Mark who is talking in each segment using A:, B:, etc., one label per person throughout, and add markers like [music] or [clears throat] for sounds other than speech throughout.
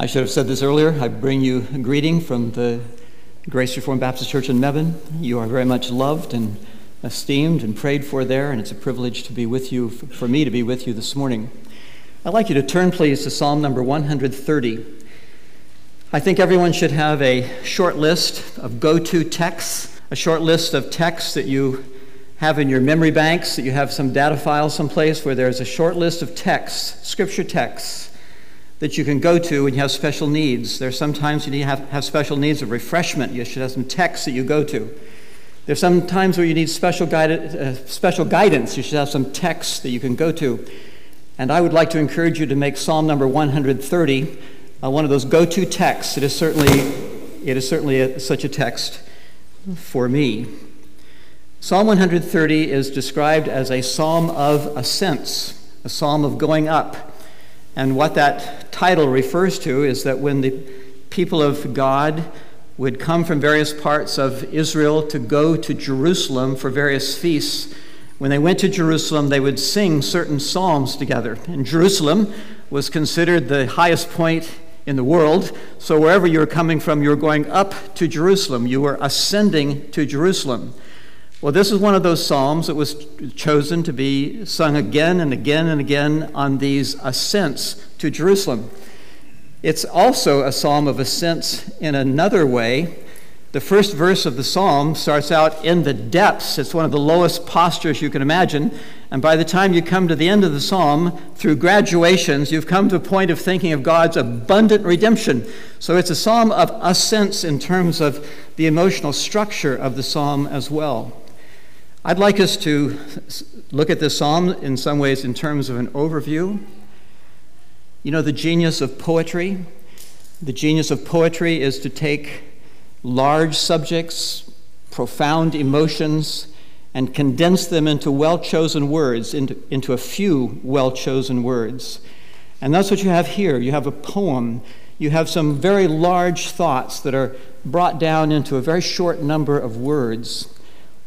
A: I should have said this earlier. I bring you a greeting from the Grace Reformed Baptist Church in Mebane. You are very much loved and esteemed and prayed for there, and it's a privilege to be with you, for me to be with you this morning. I'd like you to turn, please, to Psalm number 130. I think everyone should have a short list of go to texts, a short list of texts that you have in your memory banks, that you have some data file someplace where there's a short list of texts, scripture texts that you can go to when you have special needs. There's sometimes you need to have, have special needs of refreshment. You should have some texts that you go to. There's some times where you need special, guide, uh, special guidance. You should have some texts that you can go to. And I would like to encourage you to make Psalm number 130 uh, one of those go to texts. It is certainly, it is certainly a, such a text for me. Psalm 130 is described as a psalm of ascents, a psalm of going up. And what that title refers to is that when the people of God would come from various parts of Israel to go to Jerusalem for various feasts, when they went to Jerusalem, they would sing certain psalms together. And Jerusalem was considered the highest point in the world. So wherever you were coming from, you were going up to Jerusalem. You were ascending to Jerusalem. Well, this is one of those psalms that was chosen to be sung again and again and again on these ascents to Jerusalem. It's also a psalm of ascents in another way. The first verse of the psalm starts out in the depths. It's one of the lowest postures you can imagine. And by the time you come to the end of the psalm, through graduations, you've come to a point of thinking of God's abundant redemption. So it's a psalm of ascents in terms of the emotional structure of the psalm as well. I'd like us to look at this psalm in some ways in terms of an overview. You know, the genius of poetry. The genius of poetry is to take large subjects, profound emotions, and condense them into well chosen words, into, into a few well chosen words. And that's what you have here. You have a poem, you have some very large thoughts that are brought down into a very short number of words.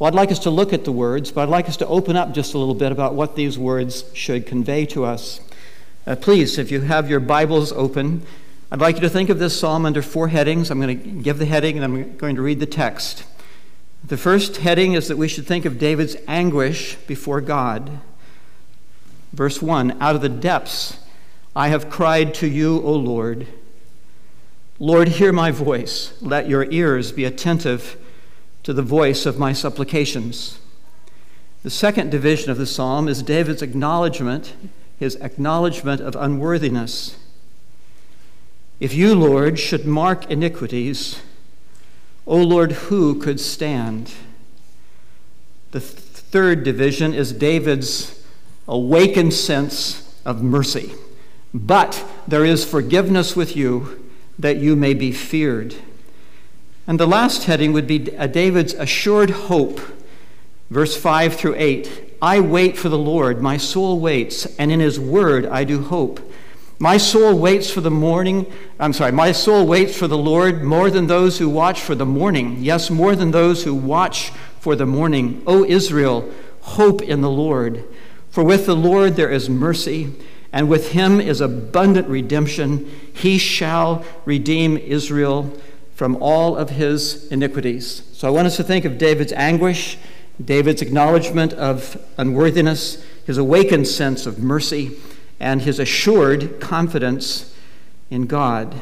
A: Well, I'd like us to look at the words, but I'd like us to open up just a little bit about what these words should convey to us. Uh, please, if you have your Bibles open, I'd like you to think of this psalm under four headings. I'm going to give the heading and I'm going to read the text. The first heading is that we should think of David's anguish before God. Verse 1 Out of the depths I have cried to you, O Lord. Lord, hear my voice. Let your ears be attentive to the voice of my supplications. The second division of the psalm is David's acknowledgement, his acknowledgement of unworthiness. If you, Lord, should mark iniquities, O Lord, who could stand? The th- third division is David's awakened sense of mercy. But there is forgiveness with you that you may be feared. And the last heading would be David's assured hope, verse 5 through 8. I wait for the Lord, my soul waits, and in his word I do hope. My soul waits for the morning. I'm sorry, my soul waits for the Lord more than those who watch for the morning. Yes, more than those who watch for the morning. O Israel, hope in the Lord. For with the Lord there is mercy, and with him is abundant redemption. He shall redeem Israel from all of his iniquities. So I want us to think of David's anguish, David's acknowledgement of unworthiness, his awakened sense of mercy, and his assured confidence in God.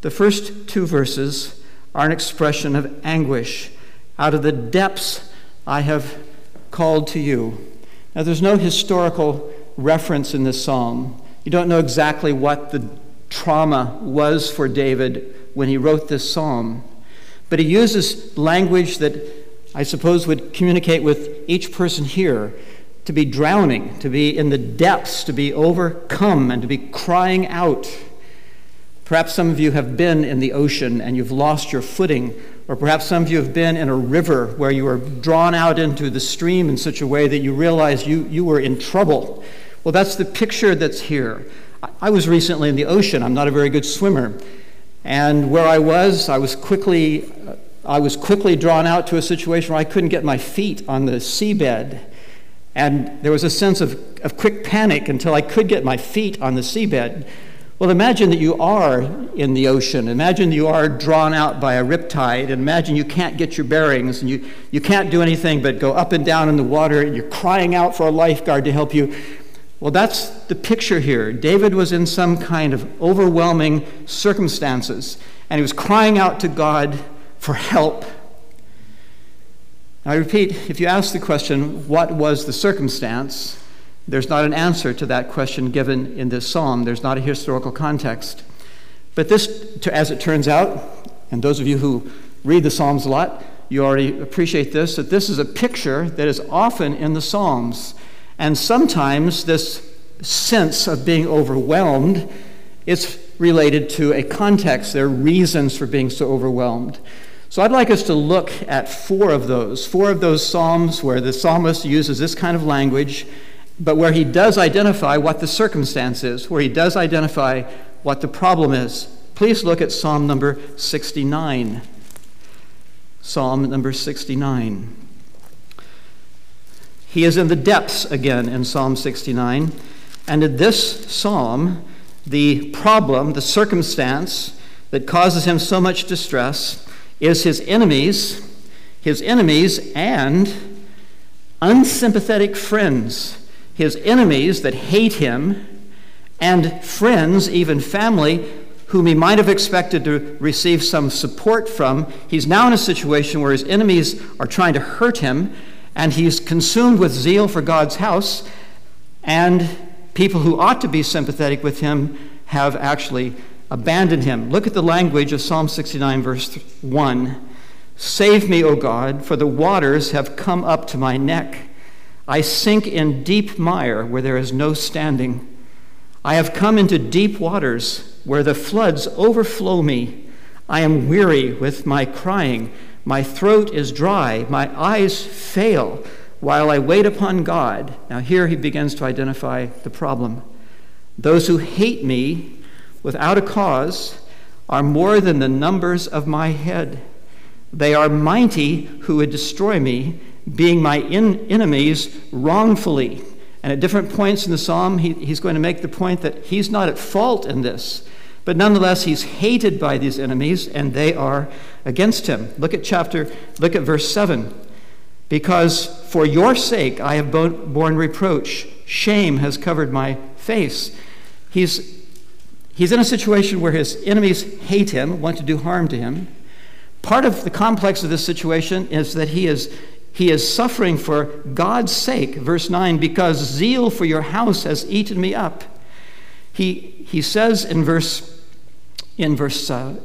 A: The first two verses are an expression of anguish. Out of the depths I have called to you. Now, there's no historical reference in this psalm. You don't know exactly what the trauma was for David when he wrote this psalm. But he uses language that I suppose would communicate with each person here to be drowning, to be in the depths, to be overcome, and to be crying out. Perhaps some of you have been in the ocean and you've lost your footing, or perhaps some of you have been in a river where you were drawn out into the stream in such a way that you realize you, you were in trouble. Well, that's the picture that's here. I was recently in the ocean. I'm not a very good swimmer. And where I was, I was quickly, I was quickly drawn out to a situation where I couldn't get my feet on the seabed. And there was a sense of, of quick panic until I could get my feet on the seabed. Well, imagine that you are in the ocean. Imagine you are drawn out by a riptide. And imagine you can't get your bearings and you, you can't do anything but go up and down in the water. And you're crying out for a lifeguard to help you. Well, that's the picture here. David was in some kind of overwhelming circumstances, and he was crying out to God for help. I repeat, if you ask the question, what was the circumstance? There's not an answer to that question given in this psalm. There's not a historical context. But this, as it turns out, and those of you who read the Psalms a lot, you already appreciate this, that this is a picture that is often in the Psalms. And sometimes this sense of being overwhelmed is related to a context. There are reasons for being so overwhelmed. So I'd like us to look at four of those, four of those Psalms where the psalmist uses this kind of language but where he does identify what the circumstance is, where he does identify what the problem is. Please look at Psalm number 69. Psalm number 69. He is in the depths again in Psalm 69. And in this psalm, the problem, the circumstance that causes him so much distress is his enemies, his enemies, and unsympathetic friends his enemies that hate him, and friends, even family, whom he might have expected to receive some support from. He's now in a situation where his enemies are trying to hurt him, and he's consumed with zeal for God's house, and people who ought to be sympathetic with him have actually abandoned him. Look at the language of Psalm 69, verse 1. Save me, O God, for the waters have come up to my neck. I sink in deep mire where there is no standing. I have come into deep waters where the floods overflow me. I am weary with my crying. My throat is dry. My eyes fail while I wait upon God. Now, here he begins to identify the problem. Those who hate me without a cause are more than the numbers of my head. They are mighty who would destroy me being my in, enemies wrongfully. And at different points in the psalm, he, he's going to make the point that he's not at fault in this. But nonetheless, he's hated by these enemies, and they are against him. Look at chapter, look at verse 7. Because for your sake I have borne reproach, shame has covered my face. He's, he's in a situation where his enemies hate him, want to do harm to him. Part of the complex of this situation is that he is he is suffering for God's sake. Verse 9, because zeal for your house has eaten me up. He, he says in verse, in, verse, uh,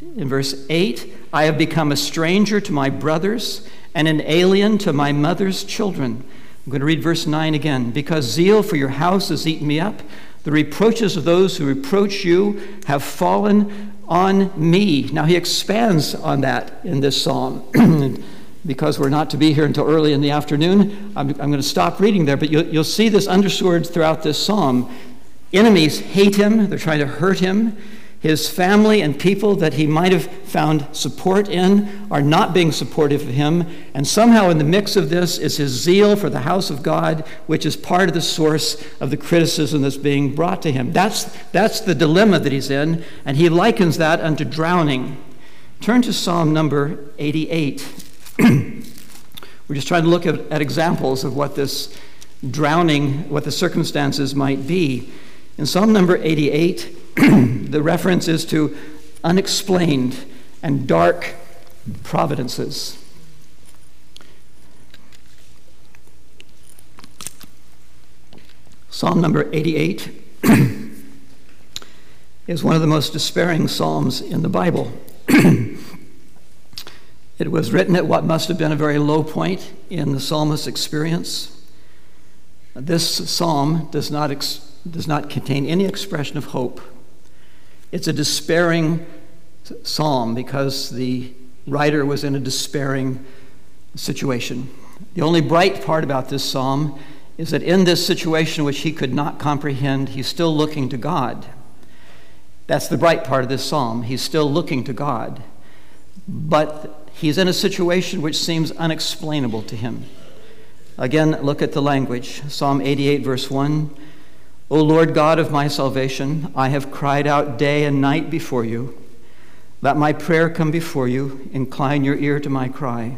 A: in verse 8, I have become a stranger to my brothers and an alien to my mother's children. I'm going to read verse 9 again. Because zeal for your house has eaten me up, the reproaches of those who reproach you have fallen on me. Now he expands on that in this psalm. [clears throat] because we're not to be here until early in the afternoon, I'm, I'm going to stop reading there, but you'll, you'll see this underscored throughout this psalm. Enemies hate him, they're trying to hurt him. His family and people that he might have found support in are not being supportive of him. And somehow, in the mix of this, is his zeal for the house of God, which is part of the source of the criticism that's being brought to him. That's, that's the dilemma that he's in, and he likens that unto drowning. Turn to Psalm number 88. [clears throat] We're just trying to look at, at examples of what this drowning, what the circumstances might be. In Psalm number 88, [clears throat] the reference is to unexplained and dark providences. Psalm number 88 [clears throat] is one of the most despairing psalms in the Bible. [clears throat] It was written at what must have been a very low point in the psalmist's experience. This psalm does not, ex- does not contain any expression of hope. It's a despairing psalm because the writer was in a despairing situation. The only bright part about this psalm is that in this situation which he could not comprehend, he's still looking to God. That's the bright part of this psalm. He's still looking to God. But He's in a situation which seems unexplainable to him. Again, look at the language Psalm 88, verse 1 O Lord God of my salvation, I have cried out day and night before you. Let my prayer come before you. Incline your ear to my cry.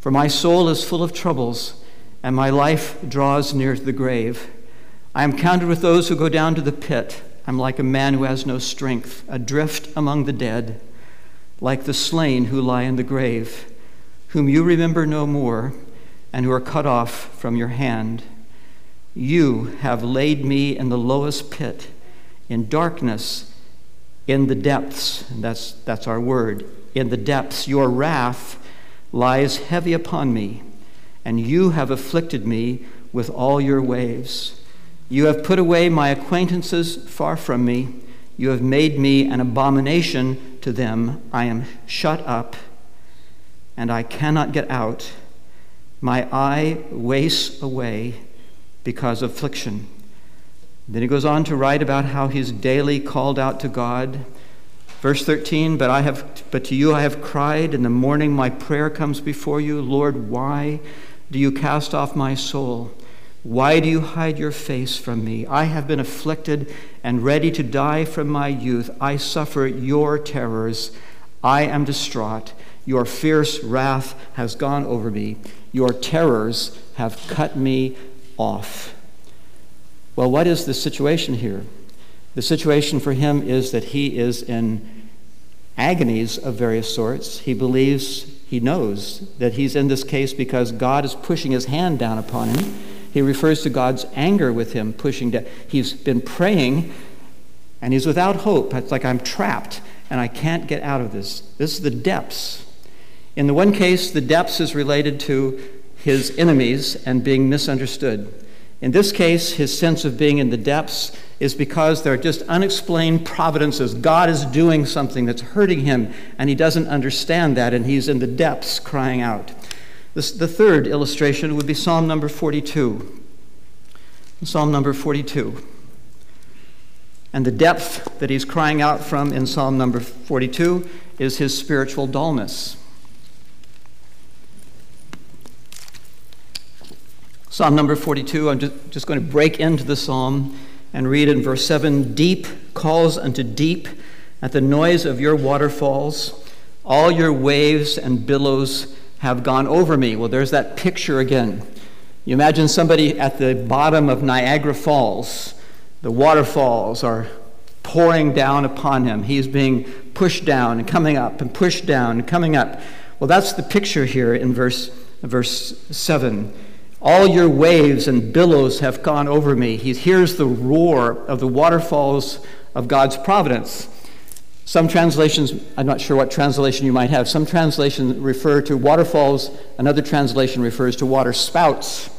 A: For my soul is full of troubles, and my life draws near to the grave. I am counted with those who go down to the pit. I'm like a man who has no strength, adrift among the dead, like the slain who lie in the grave, whom you remember no more, and who are cut off from your hand. You have laid me in the lowest pit, in darkness, in the depths. That's, that's our word. In the depths, your wrath lies heavy upon me, and you have afflicted me with all your waves. You have put away my acquaintances far from me. You have made me an abomination to them. I am shut up, and I cannot get out. My eye wastes away because of affliction. Then he goes on to write about how he's daily called out to God. Verse 13, but I have but to you I have cried in the morning my prayer comes before you, Lord, why do you cast off my soul? Why do you hide your face from me? I have been afflicted and ready to die from my youth. I suffer your terrors. I am distraught. Your fierce wrath has gone over me. Your terrors have cut me off. Well, what is the situation here? The situation for him is that he is in agonies of various sorts. He believes, he knows that he's in this case because God is pushing his hand down upon him. He refers to God's anger with him, pushing down. He's been praying and he's without hope. It's like I'm trapped and I can't get out of this. This is the depths. In the one case, the depths is related to his enemies and being misunderstood. In this case, his sense of being in the depths is because there are just unexplained providences. God is doing something that's hurting him, and he doesn't understand that, and he's in the depths crying out. This, the third illustration would be Psalm number 42. Psalm number 42. And the depth that he's crying out from in Psalm number 42 is his spiritual dullness. Psalm number 42, I'm just, just going to break into the psalm and read in verse 7 Deep calls unto deep at the noise of your waterfalls. All your waves and billows have gone over me. Well, there's that picture again. You imagine somebody at the bottom of Niagara Falls. The waterfalls are pouring down upon him. He's being pushed down and coming up and pushed down and coming up. Well, that's the picture here in verse, verse 7. All your waves and billows have gone over me. He hears the roar of the waterfalls of God's providence. Some translations, I'm not sure what translation you might have, some translations refer to waterfalls, another translation refers to water spouts.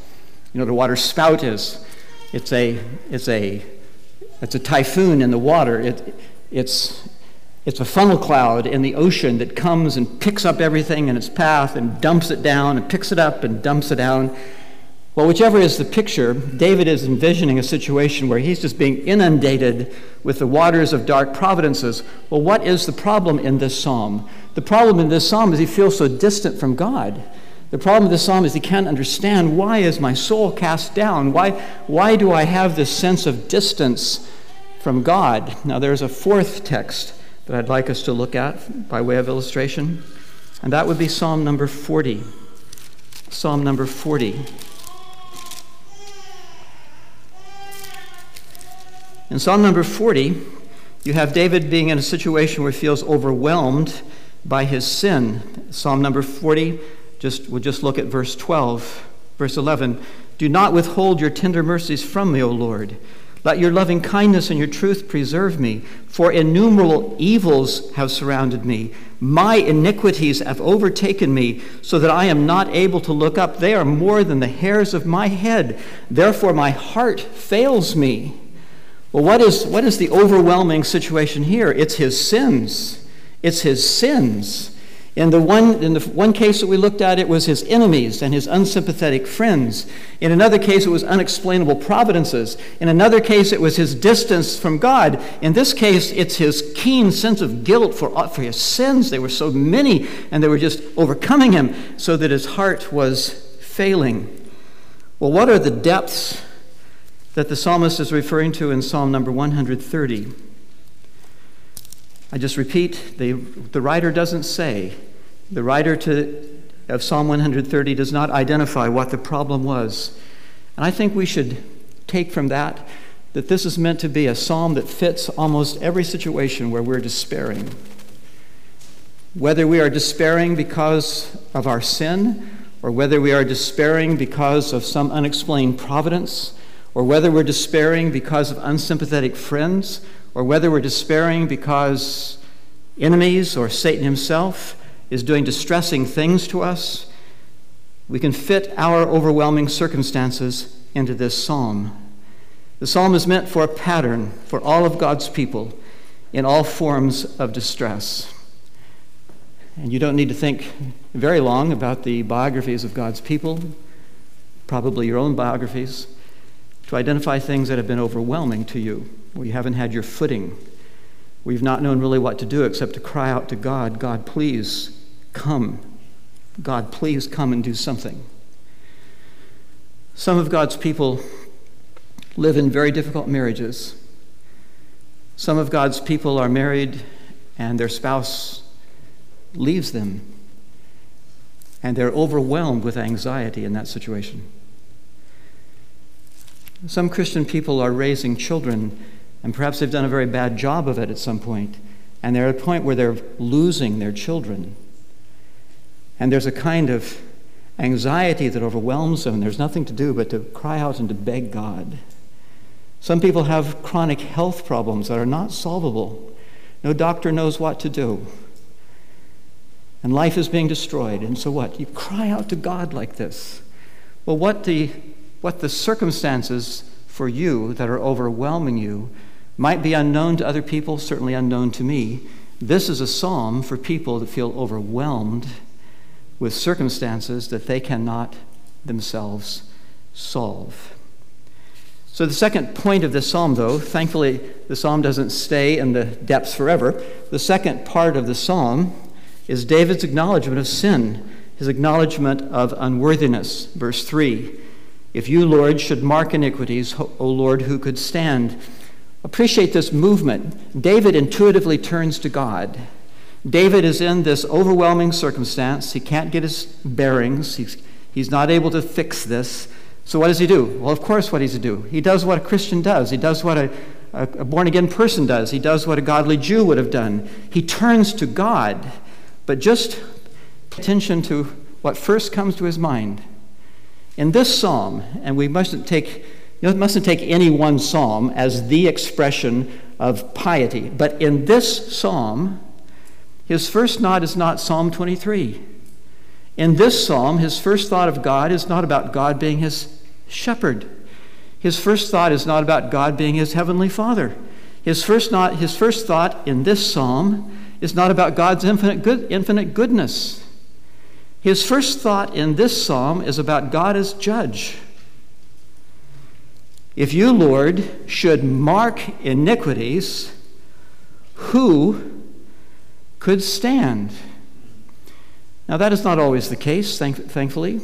A: You know what a water spout is? It's a, it's a, it's a typhoon in the water. It, it's, it's a funnel cloud in the ocean that comes and picks up everything in its path and dumps it down and picks it up and dumps it down. Well, whichever is the picture, David is envisioning a situation where he's just being inundated with the waters of dark providences. Well, what is the problem in this psalm? The problem in this psalm is he feels so distant from God. The problem with this psalm is he can't understand why is my soul cast down? Why, why do I have this sense of distance from God? Now, there's a fourth text that I'd like us to look at by way of illustration, and that would be Psalm number 40. Psalm number 40. In Psalm number 40, you have David being in a situation where he feels overwhelmed by his sin. Psalm number 40, just, we'll just look at verse 12. Verse 11 Do not withhold your tender mercies from me, O Lord. Let your loving kindness and your truth preserve me, for innumerable evils have surrounded me. My iniquities have overtaken me, so that I am not able to look up. They are more than the hairs of my head. Therefore, my heart fails me. Well, what is, what is the overwhelming situation here? It's his sins. It's his sins. In the, one, in the one case that we looked at, it was his enemies and his unsympathetic friends. In another case, it was unexplainable providences. In another case, it was his distance from God. In this case, it's his keen sense of guilt for, for his sins. They were so many, and they were just overcoming him, so that his heart was failing. Well, what are the depths that the psalmist is referring to in Psalm number 130. I just repeat, the, the writer doesn't say, the writer to, of Psalm 130 does not identify what the problem was. And I think we should take from that that this is meant to be a psalm that fits almost every situation where we're despairing. Whether we are despairing because of our sin, or whether we are despairing because of some unexplained providence, or whether we're despairing because of unsympathetic friends, or whether we're despairing because enemies or Satan himself is doing distressing things to us, we can fit our overwhelming circumstances into this psalm. The psalm is meant for a pattern for all of God's people in all forms of distress. And you don't need to think very long about the biographies of God's people, probably your own biographies, to identify things that have been overwhelming to you where you haven't had your footing, where you've not known really what to do except to cry out to God, God, please come. God, please come and do something. Some of God's people live in very difficult marriages. Some of God's people are married and their spouse leaves them, and they're overwhelmed with anxiety in that situation. Some Christian people are raising children and perhaps they've done a very bad job of it at some point, and they're at a point where they're losing their children. And there's a kind of anxiety that overwhelms them, and there's nothing to do but to cry out and to beg God. Some people have chronic health problems that are not solvable. No doctor knows what to do. And life is being destroyed. And so what? You cry out to God like this. Well, what the, what the circumstances for you that are overwhelming you might be unknown to other people, certainly unknown to me. This is a psalm for people that feel overwhelmed with circumstances that they cannot themselves solve. So, the second point of this psalm, though, thankfully, the psalm doesn't stay in the depths forever. The second part of the psalm is David's acknowledgement of sin, his acknowledgement of unworthiness. Verse 3 If you, Lord, should mark iniquities, O Lord, who could stand? Appreciate this movement. David intuitively turns to God. David is in this overwhelming circumstance. He can't get his bearings, he's, he's not able to fix this. So, what does he do? Well, of course, what does he do? He does what a Christian does, he does what a, a, a born again person does, he does what a godly Jew would have done. He turns to God. But just attention to what first comes to his mind. In this psalm, and we mustn't take you mustn't take any one psalm as the expression of piety. But in this psalm, his first thought is not Psalm 23. In this psalm, his first thought of God is not about God being his shepherd. His first thought is not about God being his heavenly Father. His first, not, his first thought in this psalm is not about God's infinite, good, infinite goodness. His first thought in this psalm is about God as judge. If you, Lord, should mark iniquities, who could stand? Now, that is not always the case, thank- thankfully.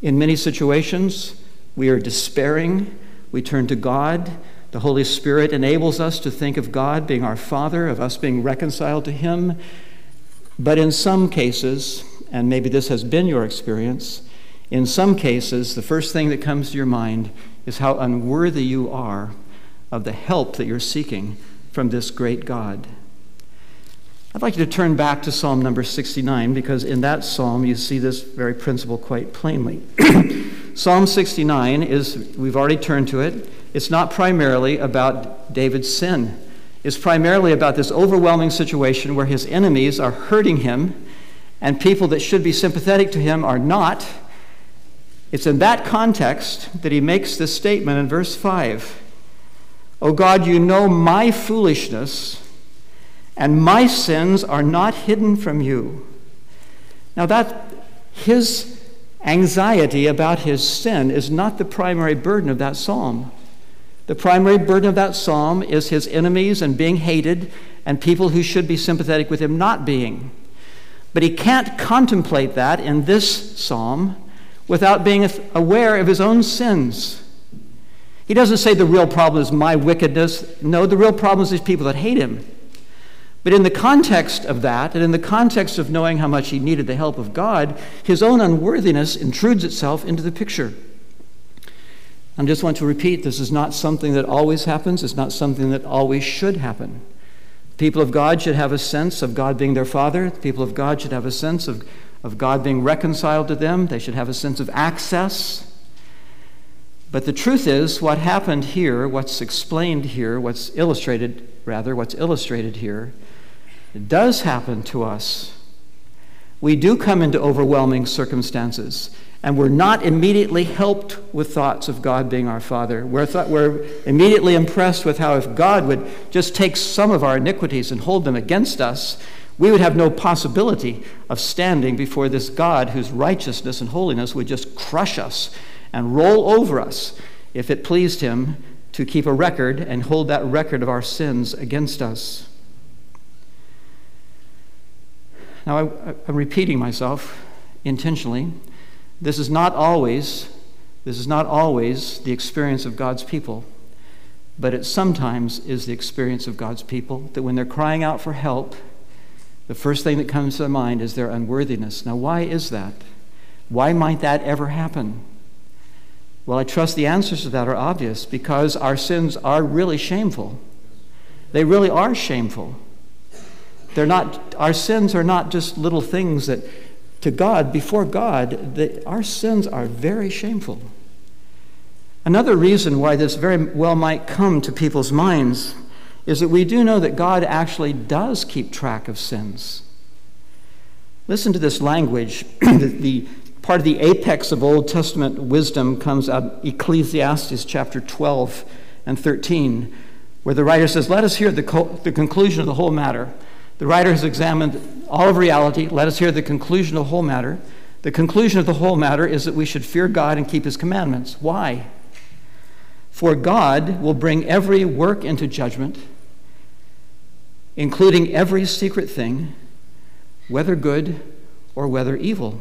A: In many situations, we are despairing. We turn to God. The Holy Spirit enables us to think of God being our Father, of us being reconciled to Him. But in some cases, and maybe this has been your experience, in some cases, the first thing that comes to your mind is how unworthy you are of the help that you're seeking from this great God. I'd like you to turn back to Psalm number 69 because in that psalm you see this very principle quite plainly. [clears throat] psalm 69 is, we've already turned to it, it's not primarily about David's sin. It's primarily about this overwhelming situation where his enemies are hurting him and people that should be sympathetic to him are not it's in that context that he makes this statement in verse 5 O God, you know my foolishness, and my sins are not hidden from you. Now, that his anxiety about his sin is not the primary burden of that psalm. The primary burden of that psalm is his enemies and being hated, and people who should be sympathetic with him not being. But he can't contemplate that in this psalm without being aware of his own sins. He doesn't say the real problem is my wickedness. No, the real problem is these people that hate him. But in the context of that, and in the context of knowing how much he needed the help of God, his own unworthiness intrudes itself into the picture. I just want to repeat this is not something that always happens, it's not something that always should happen. People of God should have a sense of God being their Father. People of God should have a sense of, of God being reconciled to them. They should have a sense of access. But the truth is, what happened here, what's explained here, what's illustrated, rather, what's illustrated here, does happen to us. We do come into overwhelming circumstances, and we're not immediately helped with thoughts of God being our Father. We're, th- we're immediately impressed with how if God would just take some of our iniquities and hold them against us, we would have no possibility of standing before this God whose righteousness and holiness would just crush us and roll over us if it pleased him to keep a record and hold that record of our sins against us. Now, I, am repeating myself intentionally. This is not always, this is not always the experience of God's people, but it sometimes is the experience of God's people that when they're crying out for help, the first thing that comes to their mind is their unworthiness. Now, why is that? Why might that ever happen? Well, I trust the answers to that are obvious because our sins are really shameful. They really are shameful. They're not, our sins are not just little things that, to God, before God, they, our sins are very shameful. Another reason why this very well might come to people's minds is that we do know that God actually does keep track of sins. Listen to this language. [clears throat] the, part of the apex of Old Testament wisdom comes out Ecclesiastes chapter 12 and 13, where the writer says, Let us hear the, co- the conclusion of the whole matter. The writer has examined all of reality. Let us hear the conclusion of the whole matter. The conclusion of the whole matter is that we should fear God and keep his commandments. Why? For God will bring every work into judgment, including every secret thing, whether good or whether evil.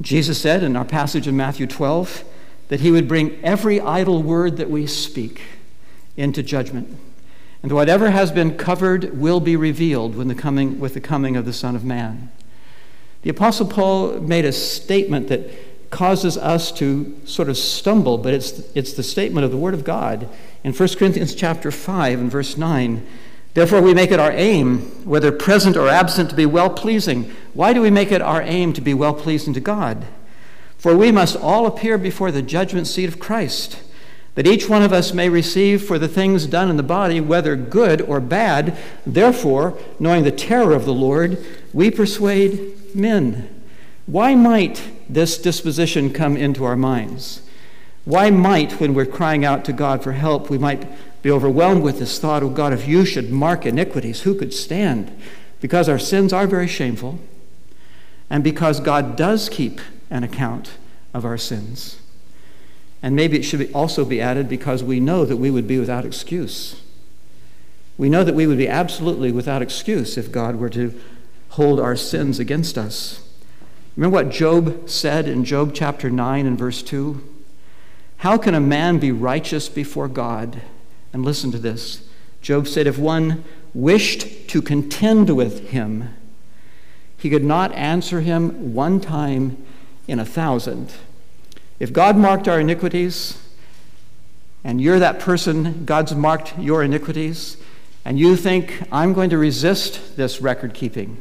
A: Jesus said in our passage in Matthew 12 that he would bring every idle word that we speak into judgment. And whatever has been covered will be revealed when the coming, with the coming of the Son of Man. The Apostle Paul made a statement that causes us to sort of stumble, but it's, it's the statement of the Word of God. In 1 Corinthians chapter 5 and verse 9, Therefore, we make it our aim, whether present or absent, to be well pleasing. Why do we make it our aim to be well pleasing to God? For we must all appear before the judgment seat of Christ, that each one of us may receive for the things done in the body, whether good or bad. Therefore, knowing the terror of the Lord, we persuade men. Why might this disposition come into our minds? Why might, when we're crying out to God for help, we might be overwhelmed with this thought, oh God, if you should mark iniquities, who could stand? Because our sins are very shameful, and because God does keep an account of our sins. And maybe it should also be added because we know that we would be without excuse. We know that we would be absolutely without excuse if God were to hold our sins against us. Remember what Job said in Job chapter 9 and verse 2? How can a man be righteous before God? And listen to this Job said, If one wished to contend with him, he could not answer him one time in a thousand. If God marked our iniquities, and you're that person, God's marked your iniquities, and you think, I'm going to resist this record keeping.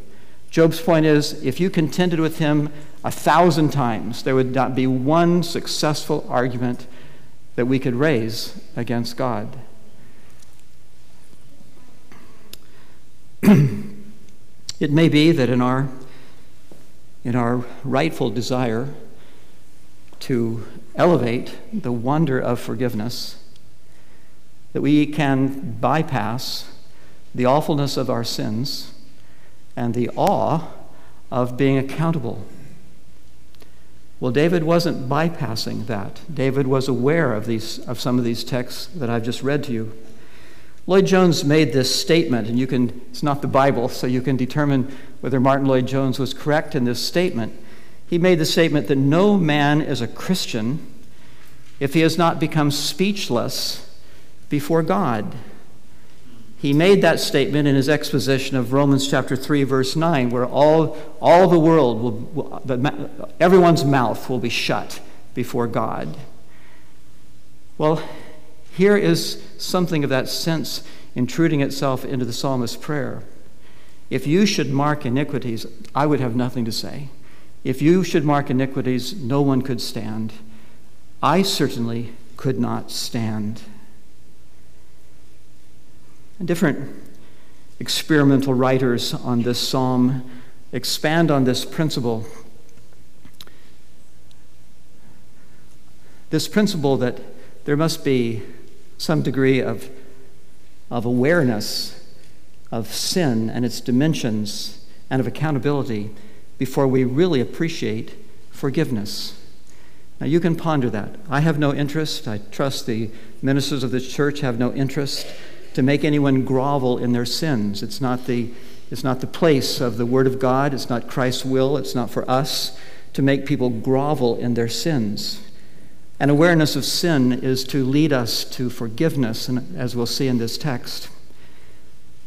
A: Job's point is if you contended with him a thousand times, there would not be one successful argument that we could raise against God. [clears throat] it may be that in our, in our rightful desire to elevate the wonder of forgiveness, that we can bypass the awfulness of our sins and the awe of being accountable. Well, David wasn't bypassing that. David was aware of, these, of some of these texts that I've just read to you. Lloyd Jones made this statement, and you can, it's not the Bible, so you can determine whether Martyn Lloyd Jones was correct in this statement. He made the statement that no man is a Christian if he has not become speechless before God. He made that statement in his exposition of Romans chapter 3, verse 9, where all, all the world, will, everyone's mouth will be shut before God. Well, here is something of that sense intruding itself into the psalmist's prayer. If you should mark iniquities, I would have nothing to say. If you should mark iniquities, no one could stand. I certainly could not stand. Different experimental writers on this psalm expand on this principle. This principle that there must be some degree of, of awareness of sin and its dimensions and of accountability before we really appreciate forgiveness. Now, you can ponder that. I have no interest, I trust the ministers of this church have no interest to make anyone grovel in their sins. It's not the, it's not the place of the Word of God, it's not Christ's will, it's not for us to make people grovel in their sins. An awareness of sin is to lead us to forgiveness, and as we'll see in this text.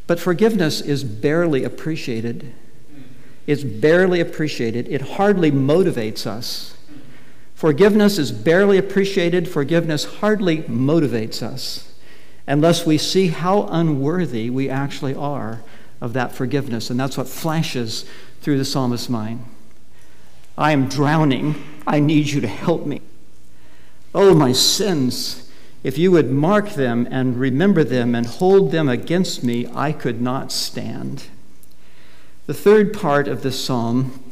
A: But forgiveness is barely appreciated. It's barely appreciated. It hardly motivates us. Forgiveness is barely appreciated. Forgiveness hardly motivates us unless we see how unworthy we actually are of that forgiveness. And that's what flashes through the psalmist's mind. I am drowning. I need you to help me. Oh, my sins. If you would mark them and remember them and hold them against me, I could not stand. The third part of this psalm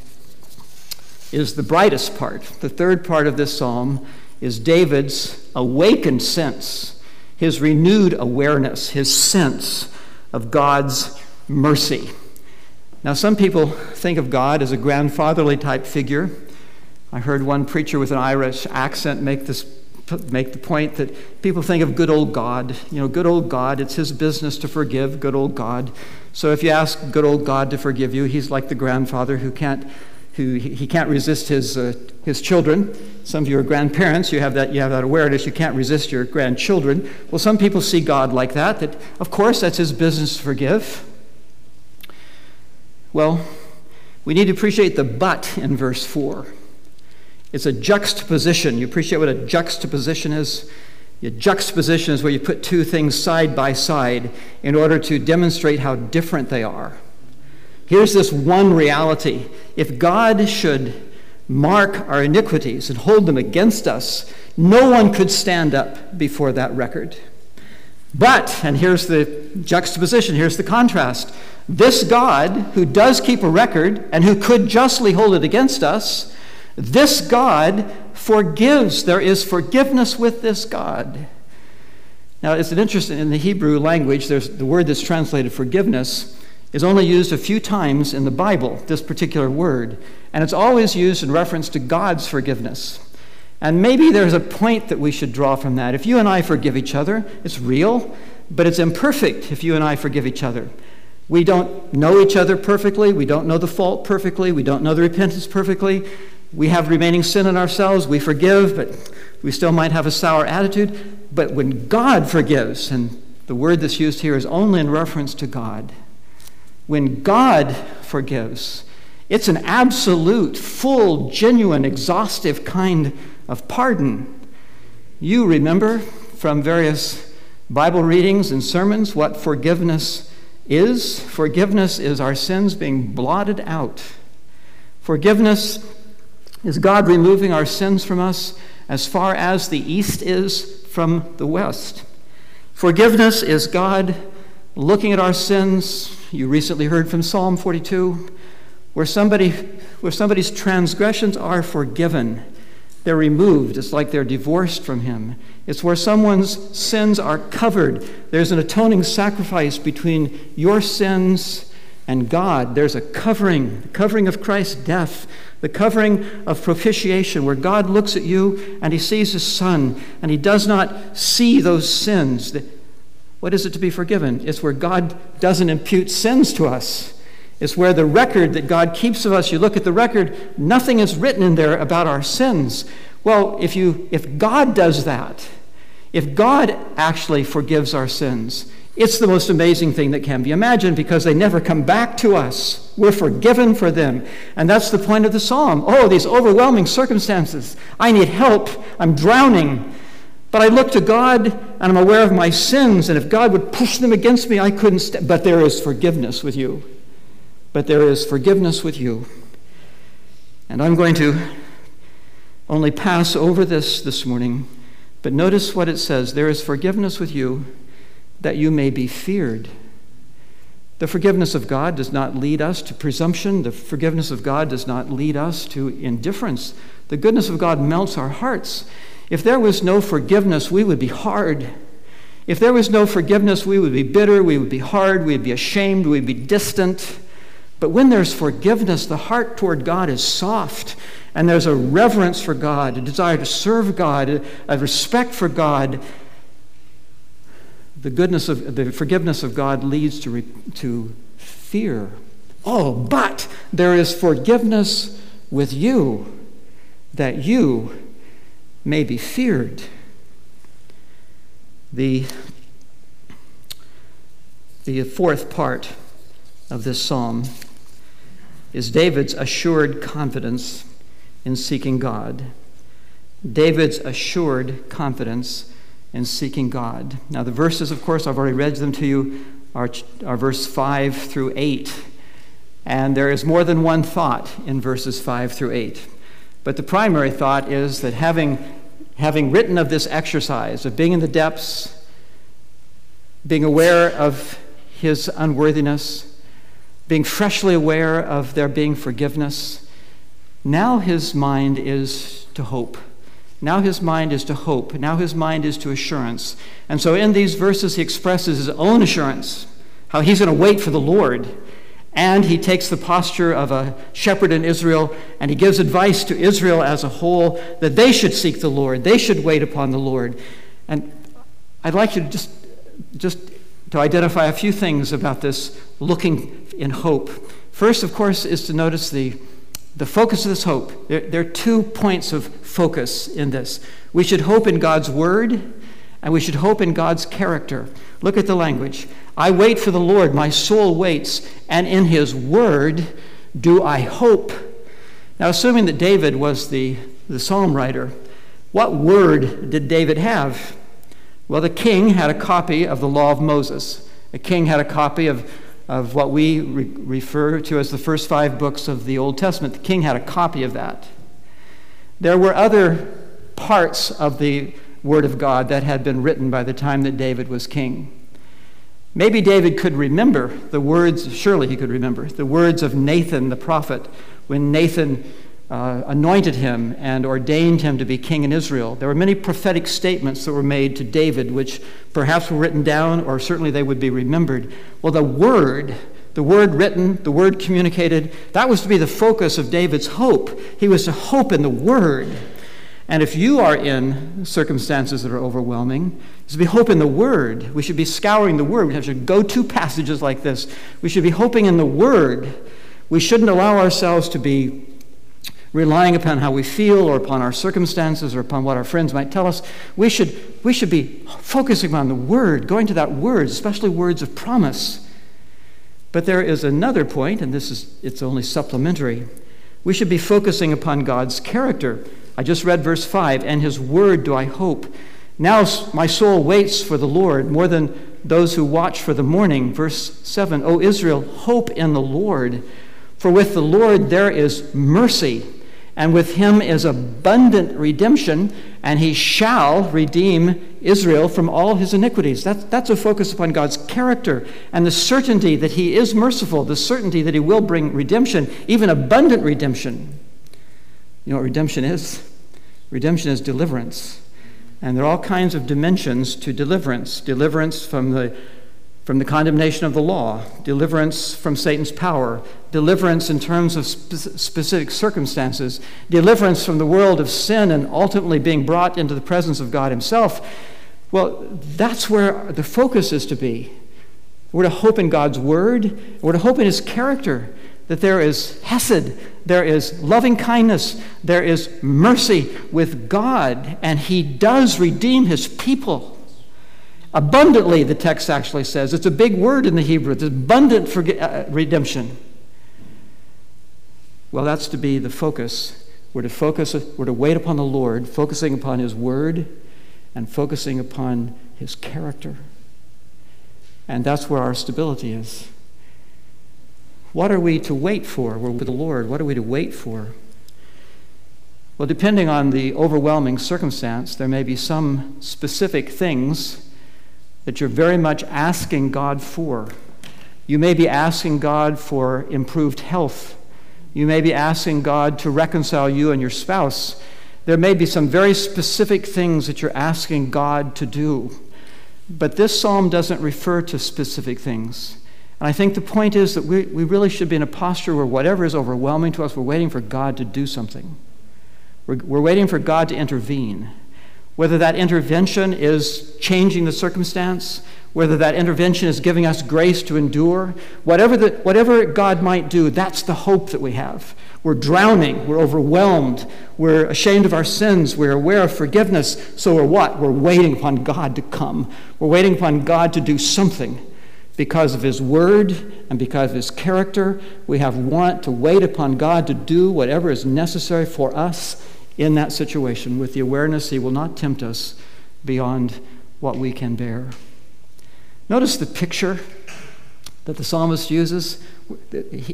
A: is the brightest part. The third part of this psalm is David's awakened sense his renewed awareness, his sense of God's mercy. Now, some people think of God as a grandfatherly type figure. I heard one preacher with an Irish accent make this make the point that people think of good old God. You know, good old God, it's his business to forgive, good old God. So if you ask good old God to forgive you, he's like the grandfather who can't who he can't resist his, uh, his children. Some of you are grandparents, you have, that, you have that awareness, you can't resist your grandchildren. Well, some people see God like that, that of course that's his business to forgive. Well, we need to appreciate the but in verse 4. It's a juxtaposition. You appreciate what a juxtaposition is? A juxtaposition is where you put two things side by side in order to demonstrate how different they are. Here's this one reality. If God should mark our iniquities and hold them against us, no one could stand up before that record. But, and here's the juxtaposition, here's the contrast. This God, who does keep a record and who could justly hold it against us, this God forgives. There is forgiveness with this God. Now, it's an interesting, in the Hebrew language, there's the word that's translated forgiveness is only used a few times in the Bible, this particular word, and it's always used in reference to God's forgiveness. And maybe there's a point that we should draw from that. If you and I forgive each other, it's real, but it's imperfect if you and I forgive each other. We don't know each other perfectly. We don't know the fault perfectly. We don't know the repentance perfectly. We have remaining sin in ourselves. We forgive, but we still might have a sour attitude. But when God forgives, and the word that's used here is only in reference to God, when God forgives, it's an absolute, full, genuine, exhaustive kind of pardon. You remember from various Bible readings and sermons what forgiveness is. Forgiveness is our sins being blotted out. Forgiveness is God removing our sins from us as far as the east is from the west. Forgiveness is God looking at our sins, you recently heard from Psalm 42, where, somebody, where somebody's transgressions are forgiven. They're removed. It's like they're divorced from Him. It's where someone's sins are covered. There's an atoning sacrifice between your sins and God. There's a covering, the covering of Christ's death, the covering of propitiation, where God looks at you and He sees His Son, and He does not see those sins. What is it to be forgiven? It's where God doesn't impute sins to us. It's where the record that God keeps of us, you look at the record, nothing is written in there about our sins. Well, if, you, if God does that, if God actually forgives our sins, it's the most amazing thing that can be imagined because they never come back to us. We're forgiven for them. And that's the point of the psalm. Oh, these overwhelming circumstances. I need help. I'm drowning. But I look to God and I'm aware of my sins. And if God would push them against me, I couldn't. But there is forgiveness with you. But there is forgiveness with you. And I'm going to only pass over this this morning. But notice what it says there is forgiveness with you that you may be feared. The forgiveness of God does not lead us to presumption. The forgiveness of God does not lead us to indifference. The goodness of God melts our hearts. If there was no forgiveness, we would be hard. If there was no forgiveness, we would be bitter, we would be hard, we'd be ashamed, we'd be distant. But when there's forgiveness, the heart toward God is soft, and there's a reverence for God, a desire to serve God, a respect for God, the goodness of the forgiveness of God leads to, to fear. Oh, but there is forgiveness with you that you may be feared. The, the fourth part of this psalm is David's assured confidence in seeking God. David's assured confidence and seeking God. Now, the verses, of course, I've already read them to you, are, are verse 5 through 8. And there is more than one thought in verses 5 through 8. But the primary thought is that having, having written of this exercise, of being in the depths, being aware of his unworthiness, being freshly aware of there being forgiveness, now his mind is to hope. Now his mind is to hope. Now his mind is to assurance. And so in these verses, he expresses his own assurance, how he's going to wait for the Lord. And he takes the posture of a shepherd in Israel and he gives advice to Israel as a whole that they should seek the Lord, they should wait upon the Lord. And I'd like you to just, just to identify a few things about this looking in hope. First, of course, is to notice the the focus of this hope, there, there, are two points of focus in this. We should hope in God's word, and we should hope in God's character. Look at the language. I wait for the Lord, my soul waits, and in his word do I hope. Now, assuming that David was the, the psalm writer, what word did David have? Well, the king had a copy of the law of Moses. A king had a copy of of what we re- refer to as the first five books of the Old Testament. The king had a copy of that. There were other parts of the Word of God that had been written by the time that David was king. Maybe David could remember the words, surely he could remember, the words of Nathan the prophet when Nathan uh, anointed him and ordained him to be king in Israel. There were many prophetic statements that were made to David, which perhaps were written down, or certainly they would be remembered. Well, the word, the word written, the word communicated, that was to be the focus of David's hope. He was to hope in the word. And if you are in circumstances that are overwhelming, is to be hope in the Word. We should be scouring the Word. We to go to passages like this. We should be hoping in the Word. We shouldn't allow ourselves to be relying upon how we feel or upon our circumstances or upon what our friends might tell us. We should, we should be focusing on the Word, going to that Word, especially words of promise. But there is another point, and this is it's only supplementary. We should be focusing upon God's character. I just read verse 5, and his word do I hope. Now my soul waits for the Lord more than those who watch for the morning. Verse 7, O Israel, hope in the Lord. For with the Lord there is mercy and with him is abundant redemption, and he shall redeem Israel from all his iniquities. That's, that's a focus upon God's character and the certainty that he is merciful, the certainty that he will bring redemption, even abundant redemption. You know what redemption is? Redemption is deliverance. And there are all kinds of dimensions to deliverance deliverance from the from the condemnation of the law, deliverance from Satan's power, deliverance in terms of spe- specific circumstances, deliverance from the world of sin, and ultimately being brought into the presence of God Himself. Well, that's where the focus is to be. We're to hope in God's Word, we're to hope in His character. that there is hesed, there is loving kindness, there is mercy with God, and He does redeem His people. Abundantly, the text actually says. It's a big word in the Hebrew. It's abundant for uh, redemption. Well, that's to be the focus. We're to focus, we're to wait upon the Lord, focusing upon His word and focusing upon His character. And that's where our stability is. What are we to wait for? We're with the Lord. What are we to wait for? Well, depending on the overwhelming circumstance, there may be some specific things that you're very much asking God for. You may be asking God for improved health. You may be asking God to reconcile you and your spouse. There may be some very specific things that you're asking God to do. But this psalm doesn't refer to specific things. And I think the point is that we, we really should be in a posture where whatever is overwhelming to us, we're waiting for God to do something. We're, we're waiting for God to intervene. Whether that intervention is changing the circumstance, whether that intervention is giving us grace to endure, whatever, the, whatever God might do, that's the hope that we have. We're drowning. We're overwhelmed. We're ashamed of our sins. We're aware of forgiveness. So we're what? We're waiting upon God to come. We're waiting upon God to do something. Because of His Word and because of His character, we have want to wait upon God to do whatever is necessary for us in that situation with the awareness He will not tempt us beyond what we can bear. Notice the picture that the psalmist uses.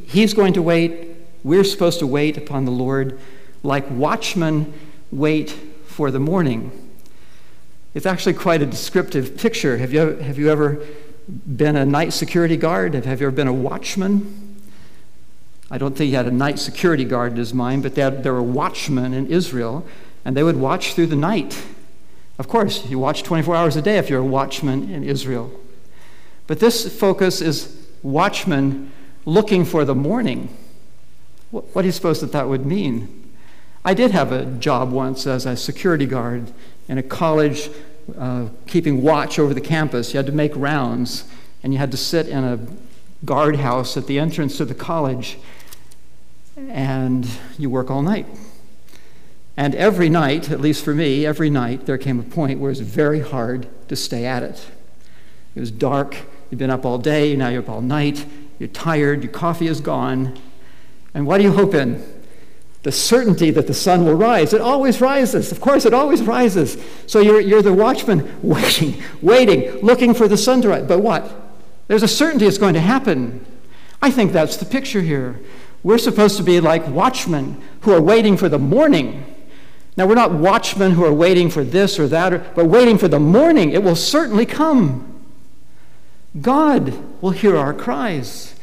A: He's going to wait we're supposed to wait upon the Lord like watchmen wait for the morning. It's actually quite a descriptive picture. Have you, have you ever been a night security guard? Have you ever been a watchman? I don't think he had a night security guard in his mind, but there were watchmen in Israel, and they would watch through the night. Of course, you watch 24 hours a day if you're a watchman in Israel. But this focus is watchmen looking for the morning. What do you suppose that that would mean? I did have a job once as a security guard in a college uh, keeping watch over the campus. You had to make rounds, and you had to sit in a guardhouse at the entrance to the college, and you work all night. And every night, at least for me, every night there came a point where it was very hard to stay at it. It was dark, you've been up all day, now you're up all night, you're tired, your coffee is gone, and what do you hope in? The certainty that the sun will rise. It always rises. Of course, it always rises. So you're, you're the watchman [laughs] waiting, waiting, looking for the sun to rise. But what? There's a certainty it's going to happen. I think that's the picture here. We're supposed to be like watchmen who are waiting for the morning. Now, we're not watchmen who are waiting for this or that, but waiting for the morning. It will certainly come. God will hear our cries,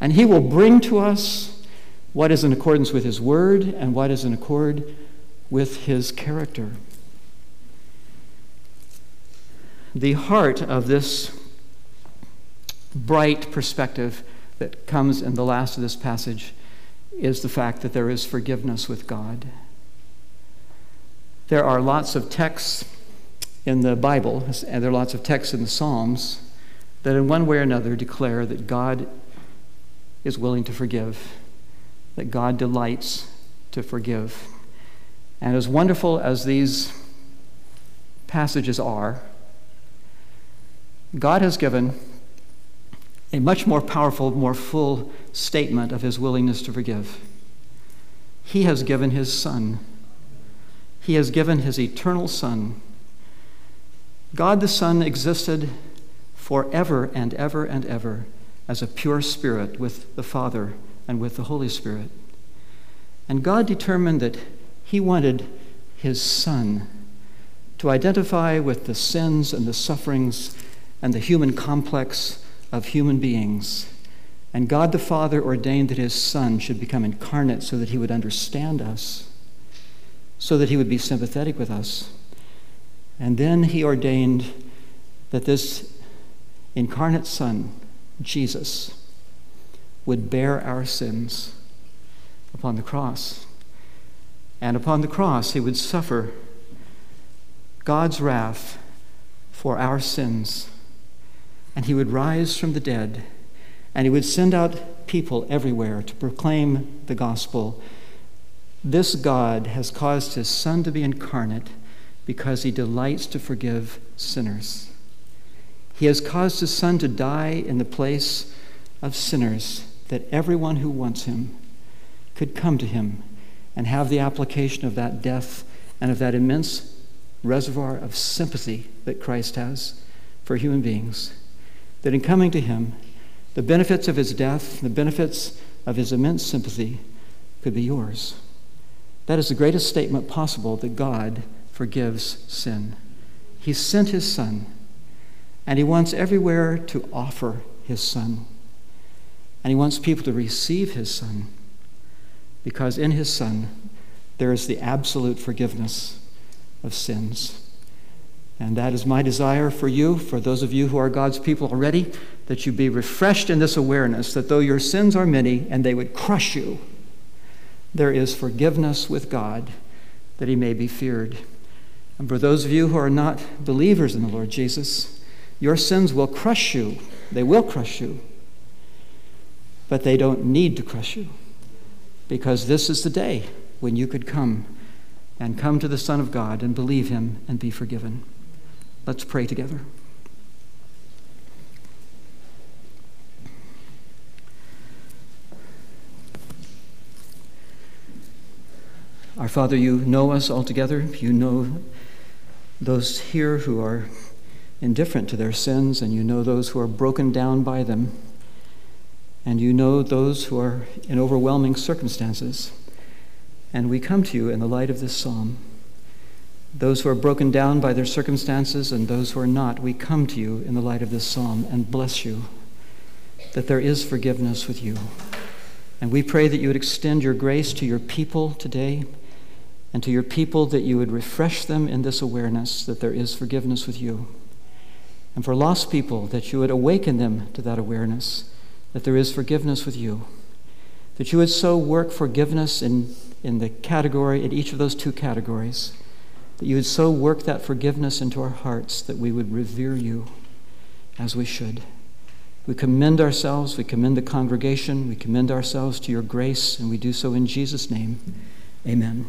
A: and He will bring to us what is in accordance with His Word and what is in accord with His character. The heart of this bright perspective that comes in the last of this passage is the fact that there is forgiveness with God. There are lots of texts in the Bible, and there are lots of texts in the Psalms that, in one way or another, declare that God is willing to forgive that God delights to forgive. And as wonderful as these passages are, God has given a much more powerful, more full statement of his willingness to forgive. He has given his Son. He has given his eternal Son. God the Son existed forever and ever and ever as a pure spirit with the Father and with the Holy Spirit. And God determined that He wanted His Son to identify with the sins and the sufferings and the human complex of human beings. And God the Father ordained that His Son should become incarnate so that He would understand us, so that He would be sympathetic with us. And then He ordained that this incarnate Son, Jesus, would bear our sins upon the cross. And upon the cross, he would suffer God's wrath for our sins. And he would rise from the dead. And he would send out people everywhere to proclaim the gospel. This God has caused his Son to be incarnate because he delights to forgive sinners. He has caused his Son to die in the place of sinners, that everyone who wants him could come to him and have the application of that death and of that immense reservoir of sympathy that Christ has for human beings. That in coming to him, the benefits of his death, the benefits of his immense sympathy could be yours. That is the greatest statement possible that God forgives sin. He sent his Son, and he wants everywhere to offer his Son. And he wants people to receive his Son because in his Son there is the absolute forgiveness of sins. And that is my desire for you, for those of you who are God's people already, that you be refreshed in this awareness that though your sins are many and they would crush you, there is forgiveness with God that he may be feared. And for those of you who are not believers in the Lord Jesus, your sins will crush you. They will crush you. But they don't need to crush you because this is the day when you could come and come to the Son of God and believe him and be forgiven. Let's pray together. Our Father, you know us altogether. You know those here who are indifferent to their sins, and you know those who are broken down by them, and you know those who are in overwhelming circumstances. And we come to you in the light of this psalm. Those who are broken down by their circumstances and those who are not, we come to you in the light of this psalm and bless you that there is forgiveness with you. And we pray that you would extend your grace to your people today and to your people that you would refresh them in this awareness that there is forgiveness with you. And for lost people, that you would awaken them to that awareness that there is forgiveness with you. That you would so work forgiveness in, in the category, in each of those two categories that you would so work that forgiveness into our hearts that we would revere you as we should. We commend ourselves, we commend the congregation, we commend ourselves to your grace, and we do so in Jesus' name. Amen.